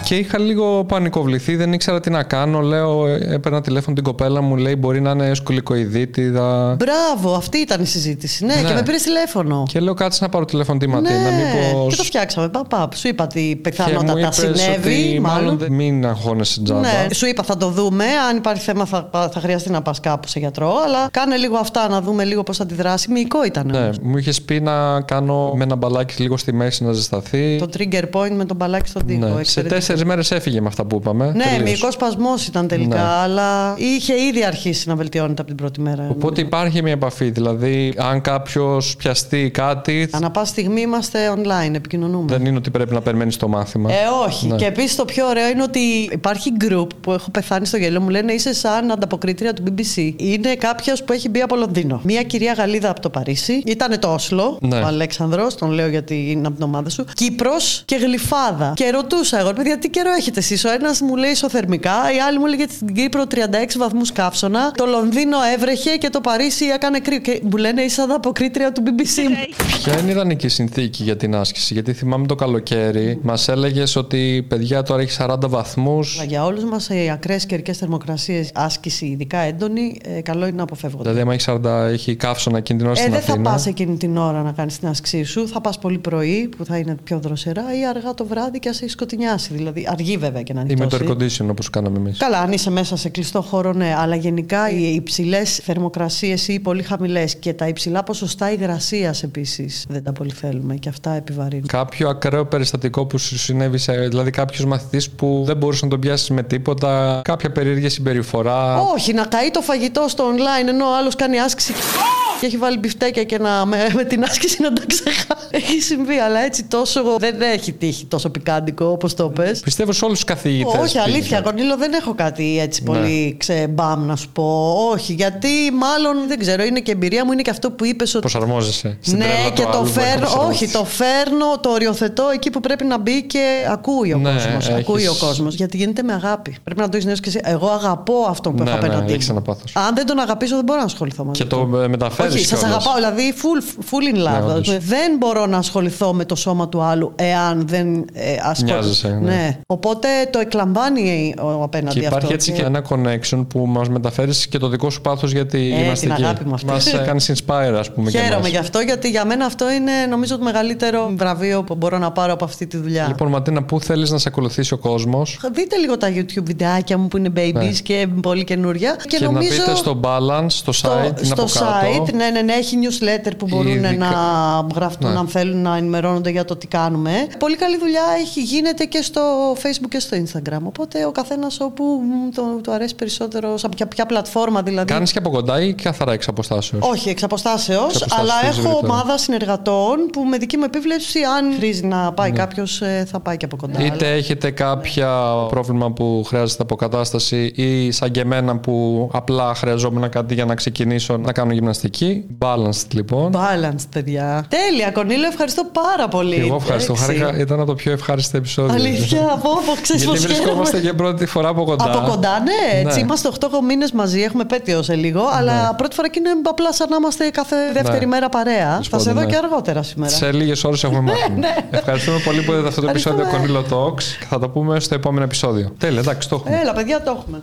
Και είχα λίγο πανικοβληθεί, δεν ήξερα τι να κάνω. Λέω, ε, έπαιρνα τηλέφωνο την κοπέλα μου, λέει μπορεί να είναι σκουλικοειδίτιδα. Μπράβο, αυτή ήταν η συζήτηση. Ναι, Ναι. και με πήρες τηλέφωνο. Και λέω κάτσε να πάρω τηλέφωνο τι Ναι, Ματίνα. Μήπως... και το φτιάξαμε. Παπ, παπ. Σου είπα ότι Και μου πιθανότατα είπες συνέβη. ότι μάλλον δεν μην αγχώνεσαι τζάμπα. Ναι, σου είπα θα το δούμε. Αν υπάρχει θέμα θα, θα χρειαστεί να πας κάπου σε γιατρό. Αλλά κάνε λίγο αυτά να δούμε λίγο πώς θα αντιδράσει. Μυϊκό ήταν. Ναι, όμως. μου είχες πει να κάνω με ένα μπαλάκι λίγο στη μέση να ζεσταθεί. Το trigger point με τον μπαλάκι στον τοίχο. Ναι. Σε εξαιρετικό. τέσσερις μέρες έφυγε με αυτά που είπαμε. Ναι, Τελείωσε. μυϊκός σπασμός ήταν τελικά, Ναι. αλλά είχε ήδη αρχίσει να βελτιώνεται από την πρώτη μέρα. Οπότε υπάρχει μια επαφή. Δηλαδή, αν κάποιος πιαστεί κάτι, Ανά πάση στιγμή είμαστε online, επικοινωνούμε. δεν είναι ότι πρέπει να περιμένεις το μάθημα. Ε, όχι. Ναι. Και επίσης το πιο ωραίο είναι ότι υπάρχει group που έχω πεθάνει στο γέλιο. Μου λένε είσαι σαν ανταποκρίτρια του BBC. Είναι κάποιος που έχει μπει από Λονδίνο. Μία κυρία Γαλλίδα από το Παρίσι. Ήταν το Όσλο. Ναι. Ο Αλέξανδρος, τον λέω γιατί είναι από την ομάδα σου. Κύπρος και Γλυφάδα. Και ρωτούσα εγώ, παιδιά, τι καιρό έχετε εσείς. Ο ένας μου λέει ισοθερμικά, η άλλη μου λέγε στην Κύπρο 36 βαθμούς καύσωνα. Το Λονδίνο έβρεχε και το Παρίσι έκανε κρύο. Και μου λένε είσαι ανταποκρίτρια του BBC. Ποια είναι η ιδανική συνθήκη για την άσκηση, Γιατί θυμάμαι το καλοκαίρι, μας έλεγες ότι παιδιά τώρα έχει 40 βαθμούς. Αλλά για όλους μας, οι ακραίες καιρικές θερμοκρασίες, άσκηση ειδικά έντονη, ε, καλό είναι να αποφεύγονται. Δηλαδή, άμα έχει, 40, έχει καύσωνα εκείνη την ώρα Ε, στην δεν θα Αθήνα. πας εκείνη την ώρα να κάνεις την άσκησή σου. Θα πας πολύ πρωί που θα είναι πιο δροσερά ή αργά το βράδυ και ας έχεις σκοτεινιάσει. Δηλαδή, αργή βέβαια και να είναι Ή με το air τόση. condition όπως κάναμε εμείς. Καλά, αν είσαι μέσα σε κλειστό χώρο, ναι. Αλλά γενικά οι υψηλές θερμοκρασίες ή οι πολύ χαμηλές και τα υψηλά ποσοστά υγρασίας επίσης δεν τα πολύ θέλουμε και αυτά επιβαρύνουν. Κάποιο ακραίο περιστατικό που σου συνέβη, σε, δηλαδή κάποιος μαθητής που δεν μπορούσε να τον πιάσεις με τίποτα, κάποια περίεργη συμπεριφορά. Όχι, να καεί το φαγητό στο online ενώ ο άλλος κάνει άσκηση και έχει βάλει μπιφτέκια και να, με, με την άσκηση να τα ξεχάσει. Έχει συμβεί, αλλά έτσι τόσο δεν έχει τύχει τόσο πικάντικο όπως το πες. Πιστεύω σε όλους τους καθηγητές. Όχι, αλήθεια, Κονίλο, δεν έχω κάτι έτσι πολύ ξεμπάμ να σου πω. Όχι, γιατί μάλλον δεν ξέρω, είναι και εμπειρία μου, είναι και αυτό που είπες ότι. Προσαρμόζεσαι. Στην Ναι, τρέλα και του το άλλου, φέρνω. μπορεί να Όχι, το φέρνω, το οριοθετώ εκεί που πρέπει να μπει και ακούει ο Ναι, κόσμος. έχεις- Ακούει ο κόσμος. Γιατί γίνεται με αγάπη. Πρέπει να το έχεις νιώσει και εσύ. Εγώ αγαπώ αυτό που Ναι, έχω ναι, απέναντί έχεις μου. ένα πάθος. Αν δεν τον αγαπήσω, δεν μπορώ να ασχοληθώ μαζί Και του. το μεταφέρεις. Όχι, σας αγαπάω, δηλαδή full, full in love. Ναι, όντως. δεν μπορώ να ασχοληθώ με το σώμα του άλλου εάν δεν ε, ασχολ- Νοιάζεσαι, ναι. Οπότε το εκλαμβάνει ο απέναντι Και υπάρχει αυτό. έτσι και ένα connection που μας μεταφέρεις και το δικό σου πάθος γιατί Ε, είμαστε την εκεί. αγάπη μου αυτή. Μας κάνεις inspire, ας πούμε. και Χαίρομαι εμάς. γι' αυτό, γιατί για μένα αυτό είναι νομίζω το μεγαλύτερο βραβείο που μπορώ να πάρω από αυτή τη δουλειά. Λοιπόν, Ματίνα, πού θέλεις να σε ακολουθήσει ο κόσμος; Δείτε λίγο τα YouTube βιντεάκια μου που είναι babies Ναι. και πολύ καινούρια. Και, Και, νομίζω. να μπείτε στο balance, στο στο, site, είναι στο από κάτω. site, ναι, ναι, ναι, έχει newsletter που μπορούν Ειδικά- να γραφτούν Ναι. αν θέλουν να ενημερώνονται για το τι κάνουμε. Πολύ καλή δουλειά έχει, γίνεται και στο Facebook και στο Instagram. Οπότε ο καθένας όπου μ, το, του αρέσει περισσότερο, σε ποια, ποια πλατφόρμα δηλαδή. Κάνεις και από κοντά ή καθαρά εξ αποστάσεως; Όχι, εξ αποστάσεως, αποστάσεως, αλλά τι έχω ζητάω. ομάδα συνεργατών που με δική μου επίβλεψη, αν χρήζει να πάει κάποιος κάποιο, θα πάει και από κοντά. Ναι. Είτε Αλλά- έχετε κάποια πρόβλημα που χρειάζεται αποκατάσταση ή σαν και εμένα που απλά χρειαζόμουν κάτι για να ξεκινήσω να κάνω γυμναστική. Balanced λοιπόν. Balanced, παιδιά. Τέλεια, Κονίλο, ευχαριστώ πάρα πολύ. Και εγώ ευχαριστώ. Εντάξει. Χάρηκα, ήταν από το πιο ευχάριστο επεισόδιο. Αλήθεια, από όπου ξέρεις Γιατί πως βρισκόμαστε χαίρομαι. για πρώτη φορά από κοντά. Από κοντά, ναι, έτσι. Ναι. Είμαστε 8 μήνες μαζί, έχουμε πέτειο σε λίγο. Αλλά πρώτη φορά και είναι απλά σαν να είμαστε κάθε δεύτερη Ναι. μέρα παρέα. Τέλος Θα σε πάντων, δω ναι. και αργότερα σήμερα. Σε λίγες ώρες έχουμε μάθει. ναι. Ευχαριστούμε πολύ που είδατε αυτό το επεισόδιο Ευχαριστούμε. Κονίλο Talks. Θα το πούμε στο επόμενο επεισόδιο. Τέλεια, εντάξει, το έχουμε. Έλα, παιδιά, το έχουμε.